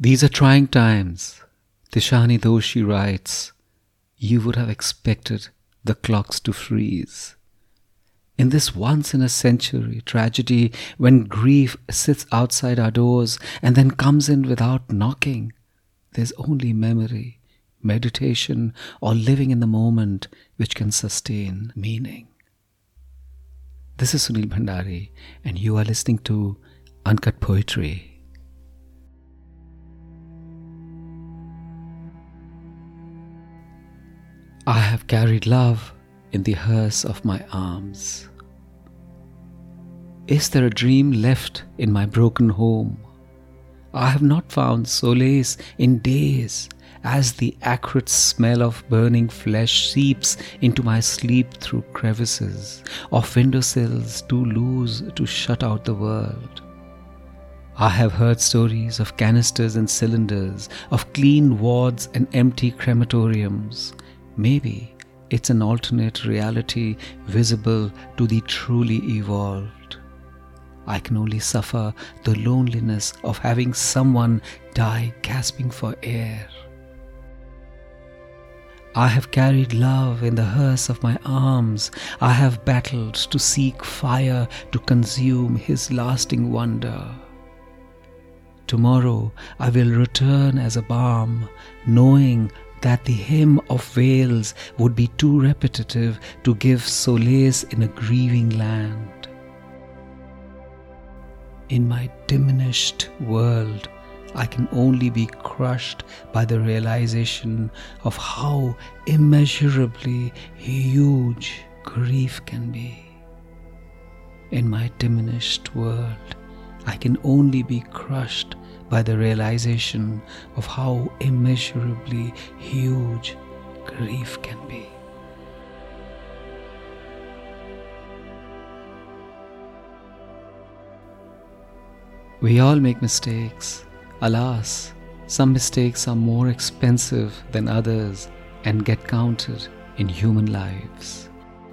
These are trying times. Tishani Doshi writes, You would have expected the clocks to freeze. In this once in a century tragedy, when grief sits outside our doors and then comes in without knocking, there's only memory, meditation, or living in the moment which can sustain meaning. This is Sunil Bhandari, and you are listening to Uncut Poetry. I have carried love in the hearse of my arms. Is there a dream left in my broken home? I have not found solace in days as the acrid smell of burning flesh seeps into my sleep through crevices of windowsills too loose to shut out the world. I have heard stories of canisters and cylinders, of clean wards and empty crematoriums, Maybe it's an alternate reality visible to the truly evolved. I can only suffer the loneliness of having someone die gasping for air. I have carried love in the hearse of my arms. I have battled to seek fire to consume his lasting wonder. Tomorrow I will return as a balm, knowing that the hymn of wails would be too repetitive to give solace in a grieving land. In my diminished world, I can only be crushed by the realization of how immeasurably huge grief can be. In my diminished world, I can only be crushed by the realization of how immeasurably huge grief can be. We all make mistakes. Alas, some mistakes are more expensive than others and get counted in human lives.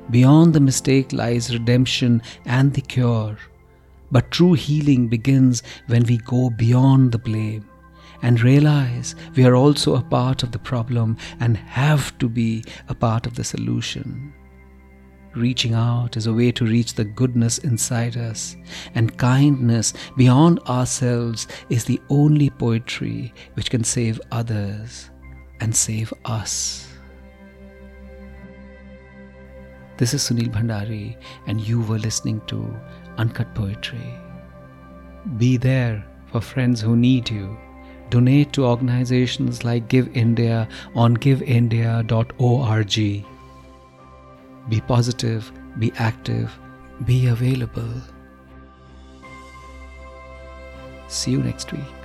Beyond the mistake lies redemption and the cure. But true healing begins when we go beyond the blame and realize we are also a part of the problem and have to be a part of the solution. Reaching out is a way to reach the goodness inside us, and kindness beyond ourselves is the only poetry which can save others and save us. This is Sunil Bhandari, and you were listening to Uncut Poetry. Be there for friends who need you. Donate to organizations like Give India on giveindia.org. Be positive, be active, be available. See you next week.